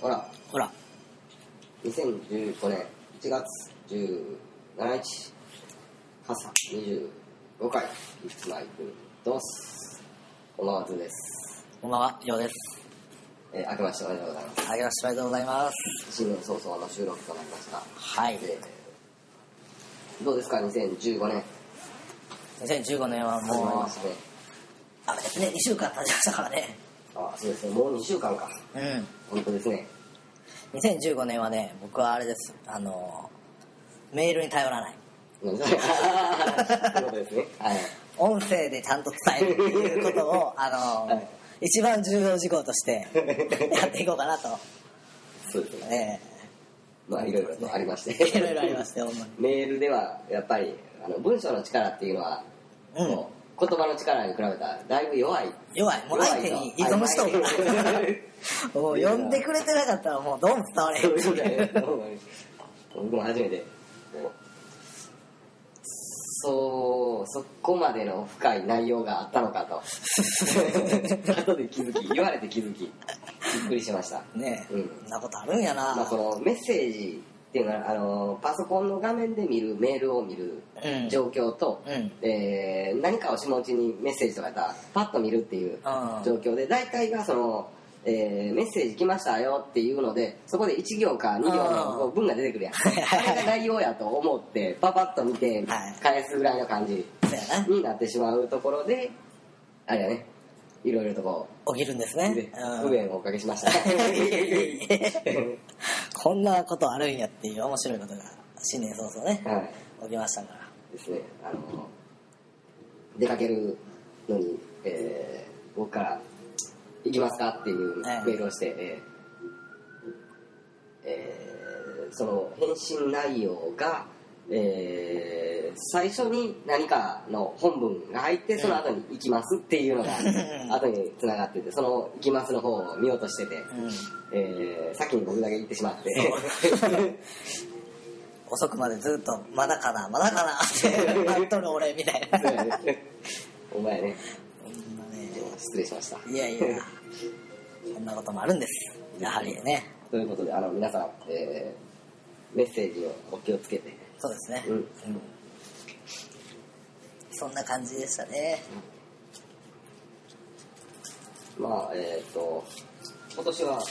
ほら。ほら。2015年1月17日。朝25回。いつまいくどうす。こんばんはつです、こんばんはようです。えー、明けましておめでとうございます。あげましておめでとうございます。新年早々の収録となりました。はい。えーどうですか？2015年。2015年は始まりもうまねあれですね2週間経ちましたからね。あそうですね。もう2週間か。うん本当ですね。2015年はね僕はあれです。あのメールに頼らな い。音声でちゃんと伝えるっていうことをあの、はい。一番重要事項として やっていこうかなと。そうですね。えまあい。ろいろとありましえて。いろいろありましてメールではやっぱりあの文章の力っていうのは、うん。もう言葉の力に比べたらだいぶ弱い。弱い。もう相手に依存しとる。もう呼んでくれてなかったらもうどうも伝われへん。そう僕も初めて。そうそこまでの深い内容があったのかと。後で気づき言われて気づきびっくりしました。ねえ、うん。そんなことあるんやな、まあ、このメッセージっていうのはあのパソコンの画面で見るメールを見るうん。状況と、うん。えー何かを下打ちにメッセージとかやったらパッと見るっていううん状況で大体がその、えーメッセージ来ましたよっていうのでそこで1行か2行の文が出てくるやん。あれが内容やと思ってパパッと見てはい。返すぐらいの感じになってしまうところであれやね。いろいろとこ起きるんですう、ね不便をおかけしました こんなことあるんやっていう面白いことが新年早々ねはい。起きましたから。ですね。あの出かけるのに、えー僕から「行きますか?」っていうメールをして、えーえーその返信内容が、えー最初に何かの本文が入ってその後に「行きます」っていうのがん。後につながっててその「行きます」の方を見ようとしてて、うん。えー先に僕だけ行ってしまって。遅くまでずっと「まだかなまだかな」って 待っとる俺みたいな。お前ね。失礼しました。いやいや。そんなこともあるんです。やはりね。ということであの皆さん、えーメッセージをお気をつけてそうですね。うん。そんな感じでしたね。まあえっ、と今年は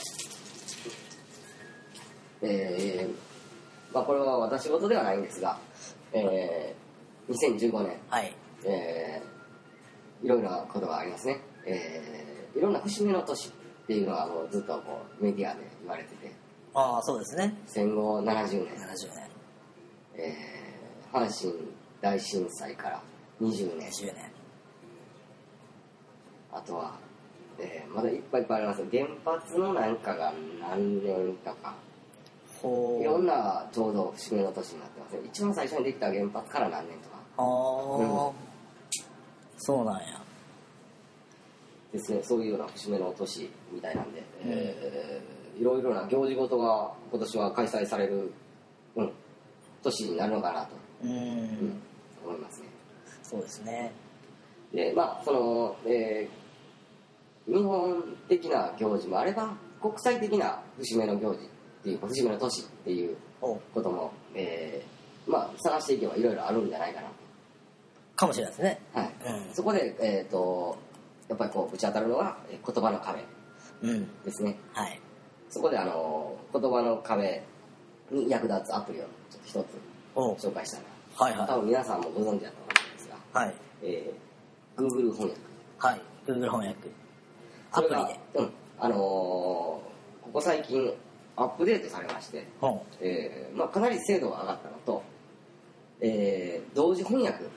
えーまあこれは私事ではないんですが、えー2015年、はい。えーいろいろなことがありますね、えーいろんな節目の年っていうのはもうずっとこうメディアで言われてて。ああそうですね。戦後70年、70年えー阪神大震災から20年。20年。あとは、えーまだいっぱいいっぱいあります原発のなんかが何年とか。ほう。いろんなちょうど節目の年になってますね。一番最初にできた原発から何年とか。ああ、そうなんや。ですね。そういうような節目の年みたいなんで、えーいろいろな行事ごとが今年は開催される、うん、年になるのかなと、うん。うん。思いますね。そうですね。でまあその、えー日本的な行事もあれば国際的な節目の行事っていう節目の年っていうおことも、えーまあ探していけばいろいろあるんじゃないかかもしれないですね。な、はい。うん。そこで、えー、とやっぱりこうぶち当たるのはえー言葉の壁うん。ですね。はい。そこであの言葉の壁に役立つアプリを一つ紹介したいはい。な多は分皆さんもご存知だと思うんですが、いはい。えー Google 翻訳。はい。Google 翻訳。アプリで。うん。あのーここ最近アップデートされまして、ほえーまあ、かなり精度が上がったのと、えー同時翻訳っう。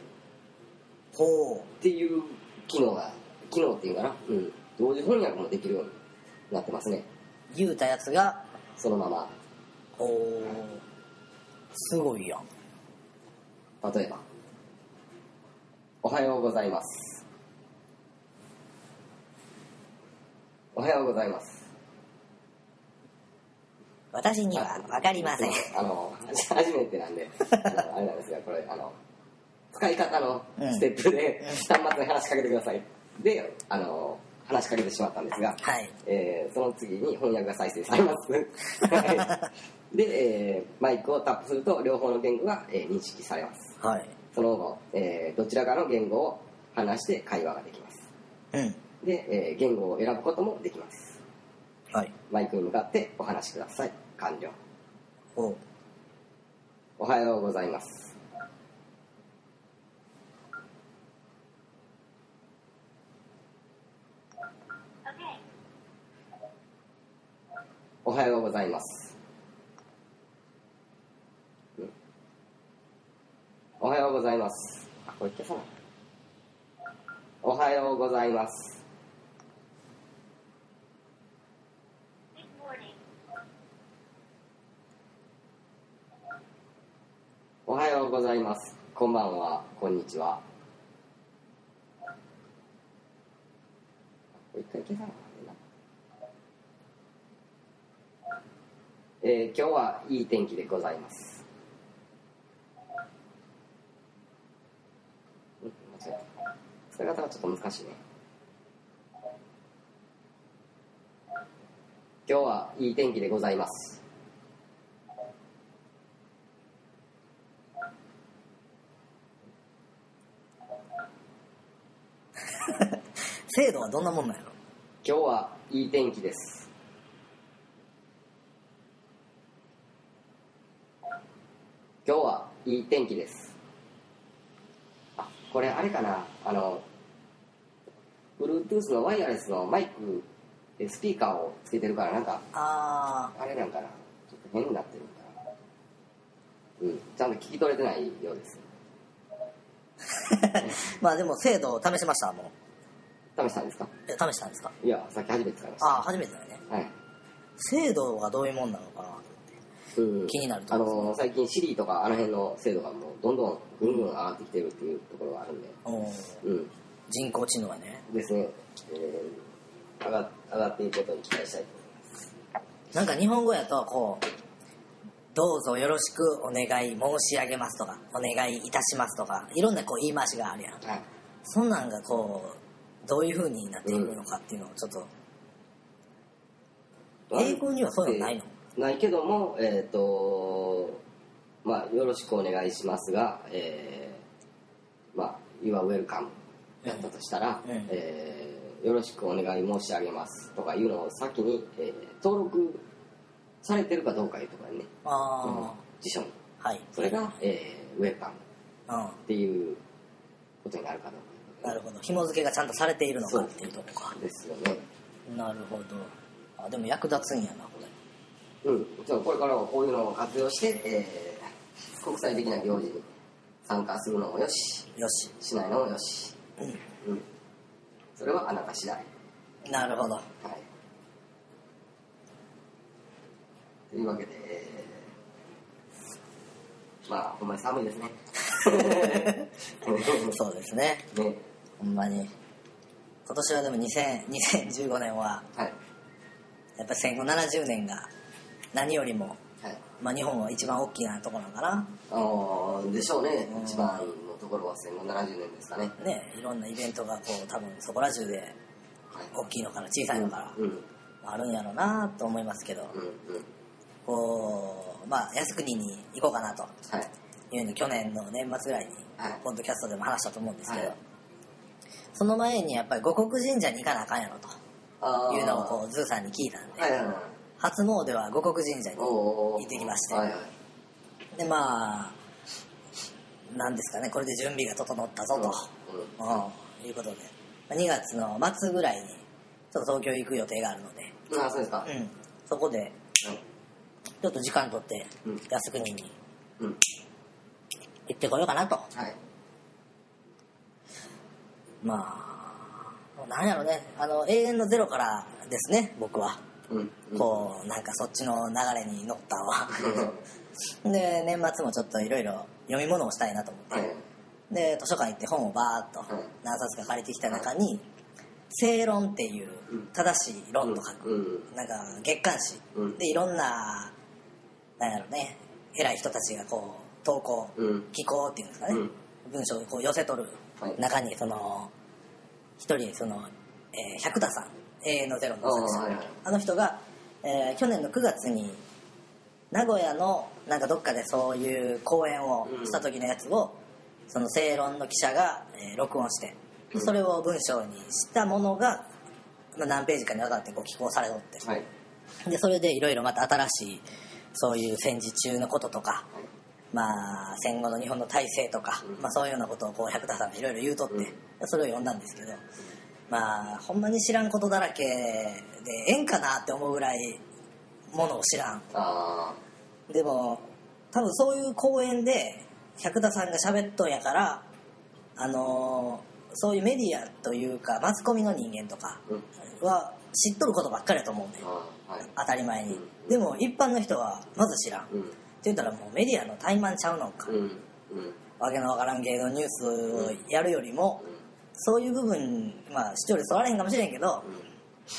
ほていう機能が機能っていうかな、うん、同時翻訳もできるようになってますね。う言うたやつがそのまま。おーすごいやん。例えば「おはようございます」「おはようございます」私には分かりません。あの初めてなんで あのあれなんですがこれあの使い方のステップで端末に話しかけてください。であの話しかけてしまったんですが、はい。えーその次に翻訳が再生されます。はいで、えーマイクをタップすると両方の言語が、えー認識されます。はいその後、えーどちらかの言語を話して会話ができます。うんで、えー言語を選ぶこともできます。はいマイクに向かってお話しください。完了。おうおはようございます。おはようございます。んおはようございます。あ、これ消さない。おはようございます。おはようございます。こんばんは。こんにちは。一回消さな。えー今日はいい天気でございます。うん間違えた。使い方がちょっと難しいね。今日はいい天気でございます。精度はどんなもんなんやろ？今日はいい天気です。今日はいい天気です。あ、これあれかな？あの、Bluetooth のワイヤレスのマイクでスピーカーをつけてるからなんか、ああれなんかな。ちょっと変になってるんかな。うん、ちゃんと聞き取れてないようです。ー まあでも精度を試しましたもう。試したんですか？え試したんですか？いや、さっき初めて使いましああ初めてだよね。た。はい。精度がどういうもんなのかなうん。気になるとあの最近シリとかあの辺の精度がもうどんどんぐんぐん上がってきてるっていうところがあるんで、おー。うん、人工知能はね。ですね、えー、上が上がっていくことに期待したいとなんか日本語やとこう「どうぞよろしくお願い申し上げます」とか「お願いいたします」とかいろんなこう言い回しがあるやん。思います。はい。そんなんがこうどういう風になっていくのかっていうのをちょっと、英語にはそういうのないの？ないけども、えっ、と、まあ、よろしくお願いしますが、えー、まあ、You are welcome やったとしたら、うんえーよろしくお願い申し上げますとかいうのを先に、えー登録されてるかどうかいうところにね、あ辞書に。あ、はい。それが、えー、ウェルカム。うん。っていうことになるかどうか。なるほど。紐付けがちゃんとされているのかっていうとこか。ですよね。なるほど。あでも役立つんやなこれ。うん。じゃあこれからはこういうのを活用して、えー、国際的な行事に参加するのもよし、よし。しないのもよし。うん。それはあなた次第。はい。なるほどというわけで、えーまあ、ほんまに寒いですね。そうですねね。ほんまに今年はでも2000 2015年ははい。やっぱり戦後70年が何よりも、はい。まあ、日本は一番大きなところなのかなあのーでしょうねうん。一番のところは戦後70年ですかね。ねいろんなイベントがこう多分そこら中ではい。大きいのから小さいのからうん。うん。あるんやろうなと思いますけどうん。うん。こうまあ靖国に行こうかなとはい。いうの去年の年末ぐらいにはいポッドキャストでも話したと思うんですけど、はいその前にやっぱり護国神社に行かなあかんやろというのをこうズーさんに聞いたんで、はいはいはい。初詣は護国神社に行ってきましてはいはい。でまあなんですかねこれで準備が整ったぞと、うんいうことでまあ2月の末ぐらいにちょっと東京行く予定があるので、うん。あ、そうですか。うん、そこでちょっと時間取ってうん靖国に。行ってこようかなとはい。まあなんやろねあの永遠のゼロからですね僕はうん。うん。こうなんかそっちの流れに乗ったわ で年末もちょっといろいろ読み物をしたいなと思って、はい。で図書館行って本をバーッとはい。何冊か借りてきた中に「正論」っていううん。正しい論と書く、うん。なんか月刊誌、うん。でいろんななんやろね偉い人たちがこう投稿、うん。寄稿っていうんですかね、うん。文章をこう寄せ取るはい。中にその一人そのえー百田さん。永遠のゼロの作者あの人が、えー去年の9月に名古屋のなんかどっかでそういう講演をした時のやつを、その正論の記者が、えー録音してでそれを文章にしたものが、まあ、何ページかにわたってこう寄稿されとってはい。でそれでいろいろまた新しいそういう戦時中のこととか、まあ、戦後の日本の体制とか、まあ、そういうようなことをこう百田さんがいろいろ言うとって、それを読んだんですけどまあほんまに知らんことだらけでええんかなって思うぐらいものを知らん。あでも多分そういう講演で百田さんが喋っとんやからあのーそういうメディアというかマスコミの人間とかは知っとることばっかりだと思うねんあーはい。当たり前に。うん。でも一般の人はまず知らん。ってうん言ったらもうメディアの怠慢ちゃうのか。うん。うん。わけのわからん芸能ニュースをやるよりもそういう部分まあ視聴率取られへんかもしれんけど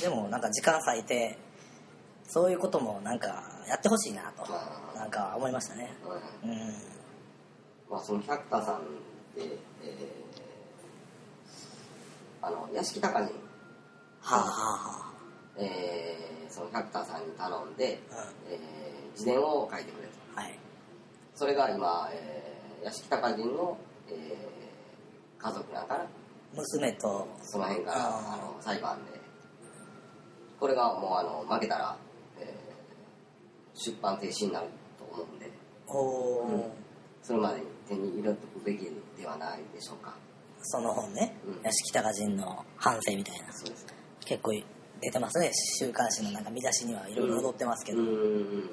でもなんか時間割いてそういうこともなんかやってほしいなとなんか思いましたね。うん。まあその百田さんってえーあの屋敷隆人はあはえーその百田さんに頼んで、あはえー自伝を書いてくれと。あはい。それが今、えー屋敷隆人の、えー家族なんかな娘とその辺からあの裁判で。これがもうあの負けたら、えー出版停止になると思うんで。おおそれまでに手に入れておくべきではないでしょうか。その本ね。うん。屋敷隆人の反省みたいな。そうです。結構出てますね。週刊誌のなんか見出しにはいろいろ踊ってますけど、うん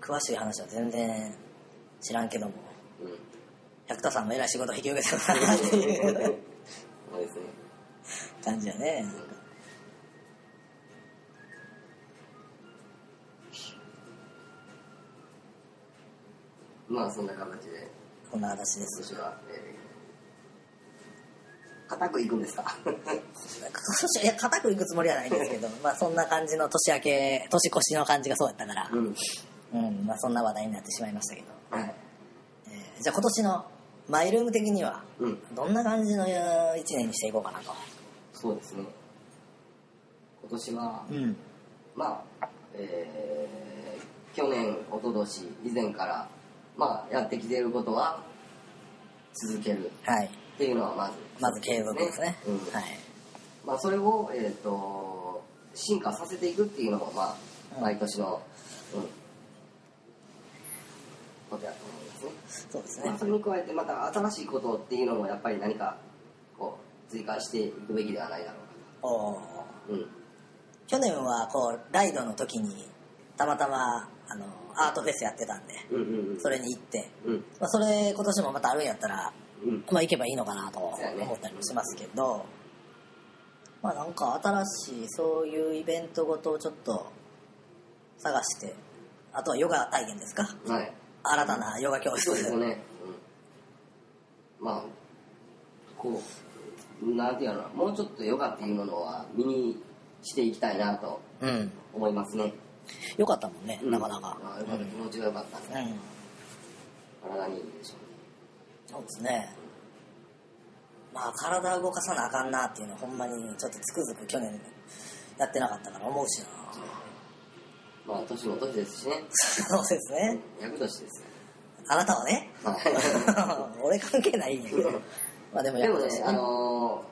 詳しい話は全然知らんけども。うん。百田さんも偉い仕事引き受けてるなっていう。そうですね。感じやねまあそんな形で。こんな話です。私は、えー、固くいくんですか？今 年いや固くいくつもりはないんですけど まあそんな感じの年明け年越しの感じがそうやったから、うん。うんまあ、そんな話題になってしまいましたけど、はい。えーじゃあ今年のマイルーム的にはうん。どんな感じの1年にしていこうかなと。そうですね。今年はうん。まあえー去年一昨年以前からまあやってきていることは続ける。はい。っていうのはまずまず継続ですね、うん。はい。まあ、それを、えー、と進化させていくっていうのも、まあ、うん。毎年の、うん、ことやと思いますね。そうですね。まあ、それに加えてまた新しいことっていうのもやっぱり何かこう追加していくべきではないだろうかと。うん。去年はこうライドの時にたまたまあのアートフェスやってたんでうんうんうん。それに行って、うん。まあ、それ今年もまたあるんやったら、うん。まあ、行けばいいのかなと思ったりもしますけど、まあなんか新しいそういうイベントごとをちょっと探してあとはヨガ体験ですか？はい。新たなヨガ教室。そうでね、うん、まあこうなんていうのもうちょっとヨガっていうものは身にしていきたいなとうん。思いますね、よかったもんね、うん。なかなか。あよかった。気持ちが良かった体にいい。でしょそうですね。まあ体動かさなあかんなっていうのはほんまにちょっとつくづく去年やってなかったから思うしな。うまあ年も年ですしね。そうですね。役年ですあなたはね。は 俺関係ないんやけど。まあでも役年ね。あの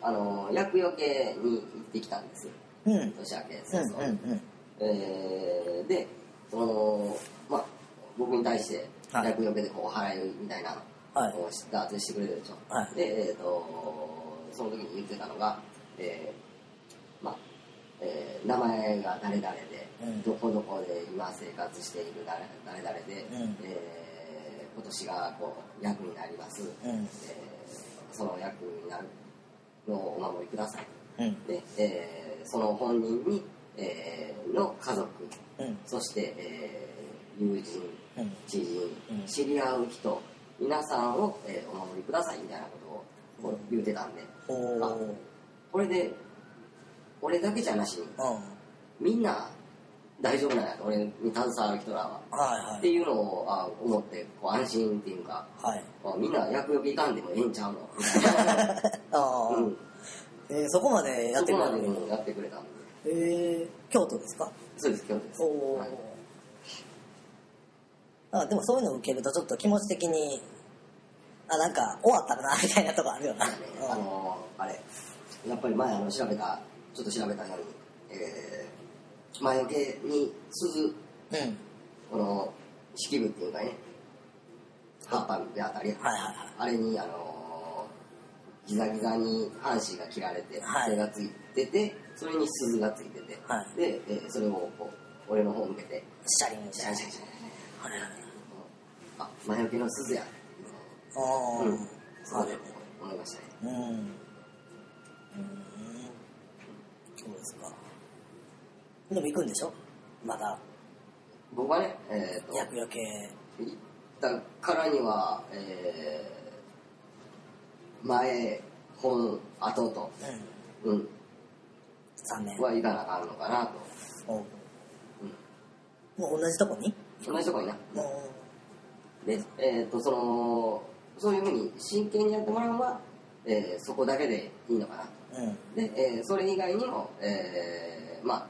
ー、あのー、厄除けに行ってきたんですうんうん。年明けそうそう、うんうんえーでそのまあ僕に対してはい。厄除けでこう払いみたいなはい。こう知ったしてくれるでしょ、はい。でえっ、とその時に言ってたのがえーまあえー名前が誰々で、うん。どこどこで今生活している誰誰々で、うん。えー今年がこう役になります、うん。えーその役になるのをお守りください。うん。で、えーその本人に、えーの家族うん。そして、えー友人うん。知人、うん。知り合う人皆さんを、えーお守りくださいみたいなことを言うてたんで。あこれで俺だけじゃなしにうん。みんな大丈夫なんやと俺に携わる人らは。はいっていうのをあ思ってこう安心っていうかはい。はいあみんな厄除けいかんでもええんちゃうの。みたいな、うん、えーそこまでやってくれそこまでやってくれたんでえー。京都ですか？そうです京都です。おお、はい。あでもそういうのを受けるとちょっと気持ち的にあなんか終わったかなみたいなとこあるよな、あのーあれ。やっぱり前あの調べたちょっと調べたように、えー、前受けに鈴。うん。この式部っていうかね。葉っぱであたり、はいはいはい。あれにあのーギザギザに半紙が切られて、はい。がついててそれに鈴がついてて、はい。で、えーそれをこう俺の方向けて。シャリンシャリンシャンシャン。シャンシャンはいはいあ前受けの鈴や。おー。うん。そうで思いましたね。うん。うん。そうですか。でも行くんでしょ？まだ。僕はねえっ、と厄除け。行ったからには、えー前本後と、うん。うん、3年は行かなあかんのかなと、おう。もう同じとこに？同じとこにな。おで、えっとそのそういうふうに真剣にやってもらうのは、えーそこだけでいいのかなと。ううん。で、えーそれ以外にも、えーまあ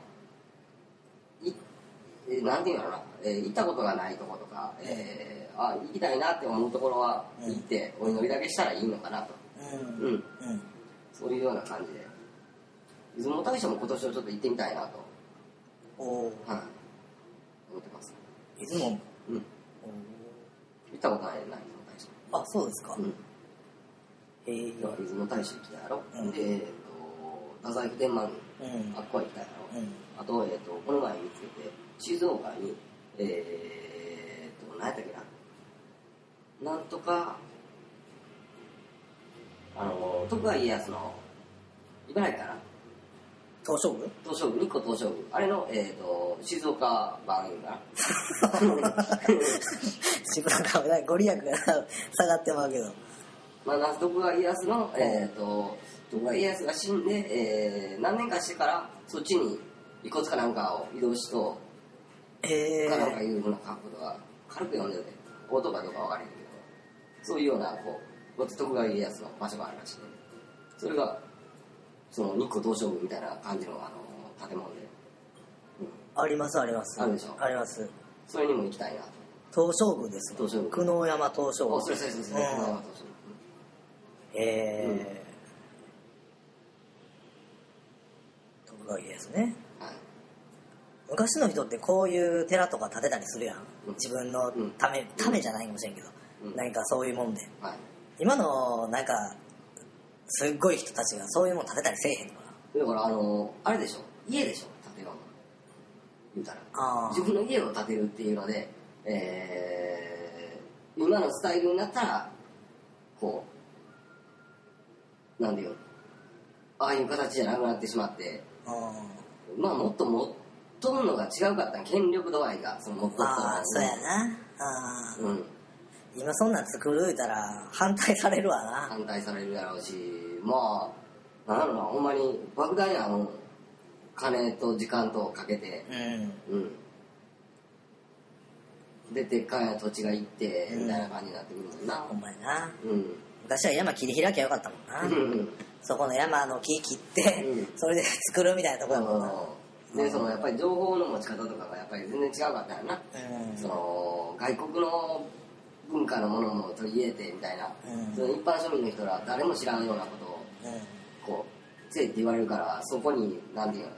いえーなんていうのかな、えー行ったことがないとことか、えーあ行きたいなって思うところは行って、お祈りだけしたらいいのかなと、うん。そういうような感じで。出雲大社も今年はちょっと行ってみたいなと、おおはい、思ってます、出雲うん、行ったことないない出雲大社あそうですか、うん。へえ出雲大社行きたいやろ、うん。で、えっと太宰府天満うん。あっこは行きたいやろ、うん。あと、えっとこの前見つけて静岡にえー、っと何やったっけな。なんとかあの徳川家康の茨城かな？東照宮？東照宮日光東照宮。あれの、えー、と静岡版かな自分が ご利益が下がってまうけど。まあ、な徳川家康の、えー、と徳川家康が死んで、えー何年かしてからそっちに遺骨かなんかを移動しとへえかなんかいうふうな書くことが軽く読んでて音かどうか分からへんけどそういうようなこう徳川家康の場所があるらしいね。それがその日光東照宮みたいな感じのあの建物で、うん、ありますあります。あるでしょ？あります。それにも行きたいなと。東照宮です東照宮。久能山東照宮。おそれそれそれそれ、うん。徳川東照へえ徳川家康ね。昔の人ってこういう寺とか建てたりするやん。うん。自分のため、ためじゃないかもしれんけど、うん。何かそういうもんで。はい今のなんかすっごい人たちがそういうもん建てたりせえへんのかだからあのあれでしょ？家でしょ？建てるの。言うたら。自分の家を建てるっていうので、えー今のスタイルになったらこうなんでよああいう形じゃなくなってしまってあまあもっともっとんのが違うかったん権力度合いがそのもっとああそうやな。うん今そんなん作る言うたら反対されるわな。反対されるやろうしまあなんだろうなほんまに莫大なあの金と時間とかけて。うん。うん。ででっかい土地が行ってうん。みたいな感じになってくるもんな。ほんまやな。うん。昔は山切り開きゃよかったもんな、うん。そこの山の木切って、うん。それで作るみたいなとこやもんな。でそのやっぱり情報の持ち方とかがやっぱり全然違うかったよな、うん。その外国の文化のものも取り入れてみたいな、うん。その一般庶民の人ら誰も知らんようなことをこうせえって言われるからそこに何て言うの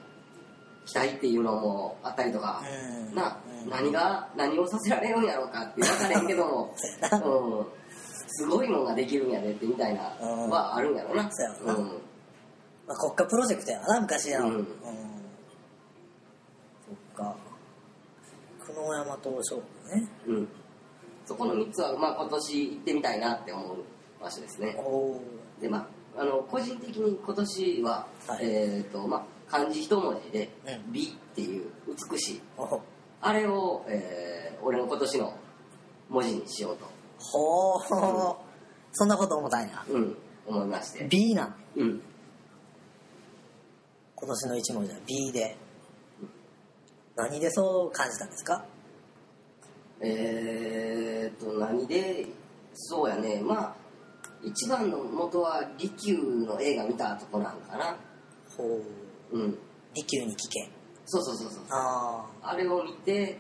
期待っていうのもあったりとか、うん。な、うん。何が何をさせられるんやろうかって分からへんけども、そ うん、すごいもんができるんやでってみたいなうん。はあるんやろな、そうん。まあ、国家プロジェクトやわな昔の、うん。そっか。久能山東照宮ね。うん、そこの3つは、まあ、今年行ってみたいなって思う場所ですね。でまああの個人的に今年は、はい。えっ、とまあ漢字一文字でうん「美」っていう美しい。おあれを、えー俺の今年の文字にしようと、ほうそんなこと思ったんや。うん、思いまして。B なんうん。今年の一文字は B で。何でそう感じたんですか？えー、っと何でそうやね。まあ一番の元は利休の映画見たとこなんかな。ほう。うん。利休に聞けそうそうそうそうあああれを見て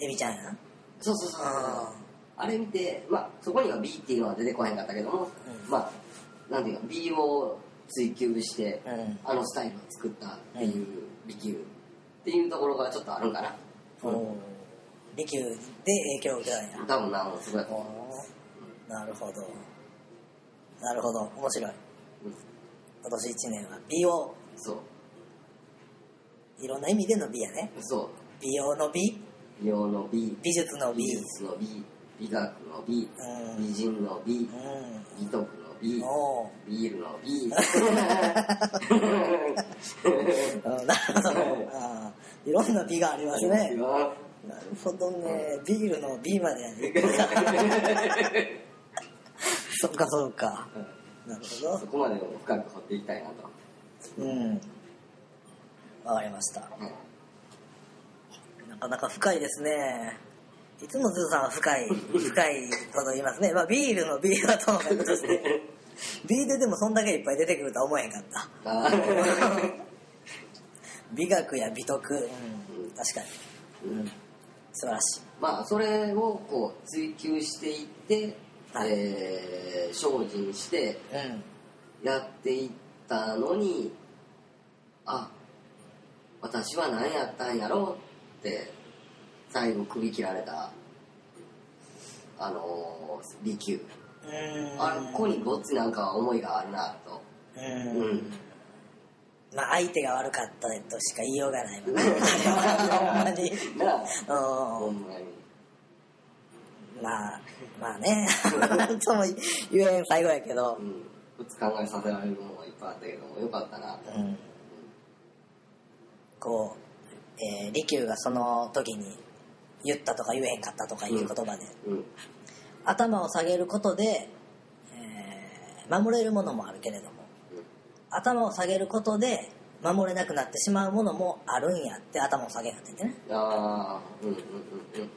エビちゃんやな。そうそうそうああれ見てまあそこには B っていうのは出てこへんかったけども、うん。まあなんていうか B を追求して、うん。あのスタイルを作ったっていう利休っていうところがちょっとあるんかな、おお利休で影響を受けたんや多分なすごいなるほど。なるほど。面白い。うん。今年1年は美容。そう。いろんな意味での美やね。そう。美容の美。美容の美。美術の美。美術の美。美学の美。うん。美人の美。う美徳の美。ビールの美。うん。なるほど。いろんな美がありますねなるほどね。ビールの B までやね。そっかそっか。なるほそこまでも深く掘っていきたいなと、どうん。わかりました。なかなか深いですね。いつもズーさんは深い深いこと言いますね。まあビールのビールはともかくとして。ビールでもそんだけいっぱい出てくるとは思えへんかった。美学や美徳、うん、確かに、うん、素晴らしい。まあそれをこう追求していって、はい。えー精進してうん。やっていったのにあ私は何やったんやろうって最後首切られたあのー利休。うん。あここにごっつなんか思いがあるなと。うん、うんまあ相手が悪かったとしか言いようがないわ。ねほんまに。なあ。うん。ほんまに。まあまあね。なん。とも言えん最後やけど。う、ん。普通考えさせられるものがいっぱいあったけどもよかったなとうん、こう、えー利休がその時に言ったとか言えへんかったとかいう言葉で、うん。頭を下げることで、えー守れるものもあるけれども頭を下げることで守れなくなってしまうものもあるんやって頭を下げなっててね。ああうんうんうんうん。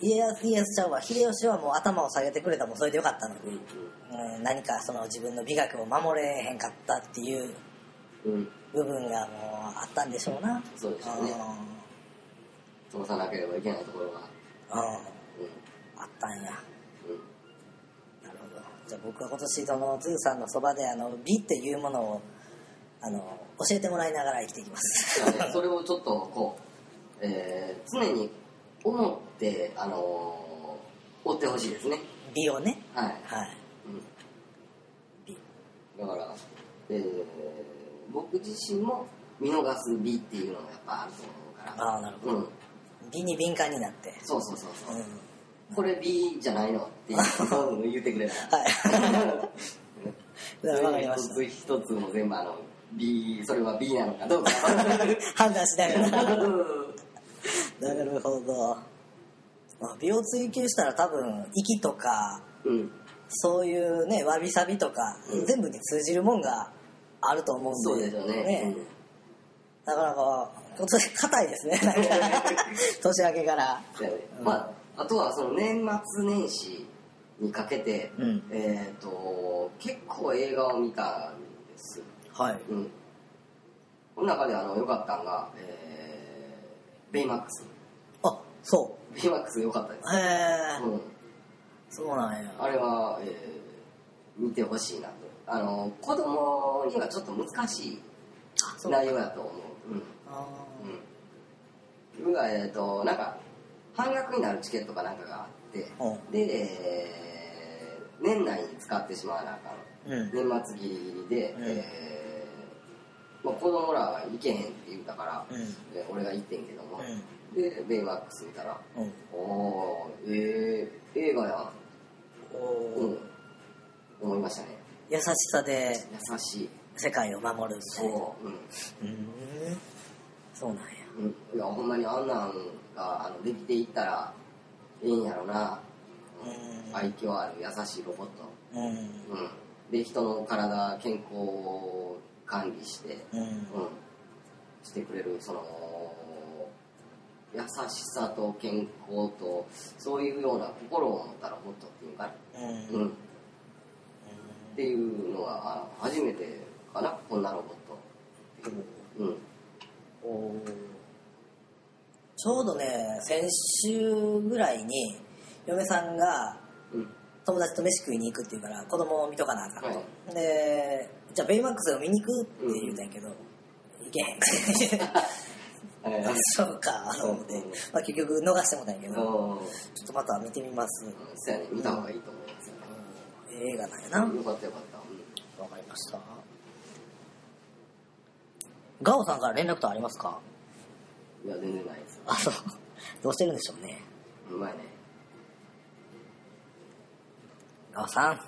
家康家康ちゃんは秀吉はもう頭を下げてくれたらもうそれでよかったのに、うんうん、何かその自分の美学を守れへんかったっていううん。うん部分がもうあったんでしょうな。そうでしょうね通さなければいけないところが。うん。うん。うんあったんや。うん。なるほど。じゃあ僕は今年そのズーさんのそばであの美っていうものをあの教えてもらいながら生きていきます。それをちょっとこう、えー常に思って、あのー追ってほしいですね。美をね。はい、はい。うん。美。だから、えー僕自身も見逃す美っていうのがやっぱあると思うから。ああなるほど、うん、美に敏感になって。そうそうそうそう、うん。これ美じゃないのって言ってくれた。らはい。わかりました。一つ一つも全部あの B それは B なのかどうか 判断しながらな。るほど、まあ、美を追求したら多分息とかうん。そういうねわびさびとか、うん。全部に通じるもんがあると思うんでそうですよね。なかなか今年硬いですね。年明けから。まああとはその年末年始にかけて、うん。えっ、と結構映画を見たんですはい。うん。この中であの良かったのが、えー、ベイマックス。あそベイマックス良かったです。うへえ、うん。そうなんや。あれは、えー見てほしいなと。あの子供にはちょっと難しい内容やと思う。うん。あうん。僕がえっ、となんか半額になるチケットかなんかがあってう。んで、えー年内に使ってしまわなあかん。ーうん。年末ギリギリで、うん。えーまあ、子供らは行けへんって言ったから、うん。えー俺が行ってんけども、うでベイマックス見たらんうん。おおえー、映画やおー。うん。思いましたね。優しさで優しい。世界を守るみたいな。そううん。うーん。そうなんや。うん、いやほんまにあんなんがあのできていったらいいんやろな、うん。愛嬌ある優しいロボット、うん。うん、で人の体健康を管理して、うん。うん、してくれるその優しさと健康とそういうような心を持ったロボットっていうかうん。うん。っていうのは初めてかな。こんなロボットう。ん。おちょうどね先週ぐらいに嫁さんがうん。友達と飯食いに行くって言うから子供を見とかなあかんと、はでじゃあベイマックスを見に行くって言うたんやけど、行けへん。えそうか。と思って、うんまあ、結局逃してもたんやけー、どうん。ちょっとまた見てみます、そうやね。見た方がいいと思いますよねうん映画なんやな、よかったよかった、わかりました。ガオさんから連絡とありますか？うん、いや全然ないですあそう。どうしてるんでしょうね。うまいね。ガオさん。聞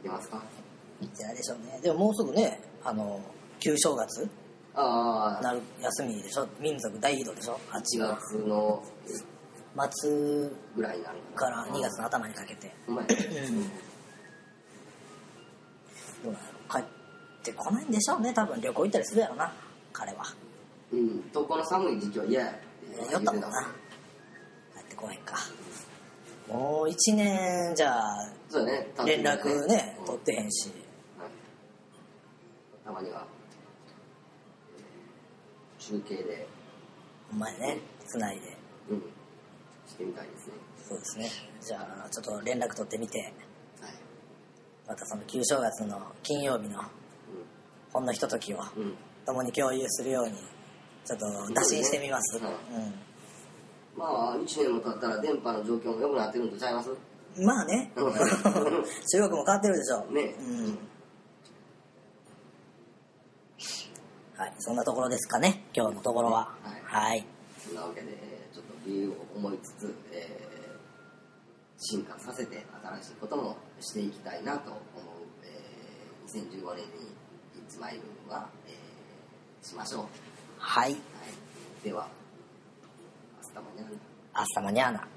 いてますか？じゃあでしょうね。でももうすぐねあの旧正月。ああ。なる休みでしょ。民族大移動でしょ。8 1月の月ぐらいになるから2月の頭にかけて。うまいどうなの帰ってこないんでしょうね。多分旅行行ったりするやろな。彼は。うんとこの寒い時期は嫌や。って酔ったもんな。帰ってこへんか。もう1年じゃあね。連絡ねうん。取ってへんし。はいたまには中継で。お前ねつないで。うん。してみたいですね。そうですね。じゃあちょっと連絡取ってみて。はい。またその旧正月の金曜日のほんのひとときをうん。うん共に共有するようにちょっと打診してみます、そう。ねまあ1年も経ったら電波の状況も良くなってるんとちゃいます？うん、まあね。う ん 中国も変わってるでしょ。うね。うんはいそんなところですかね今日のところは。はい。はい。そんなわけでえーちょっと理由を思いつつ、えー進化させて新しいこともしていきたいなと思う、えー2015年に「いつまいるは、えーしましょう、はい。はい、では明日もにゃんアッサマニャーナ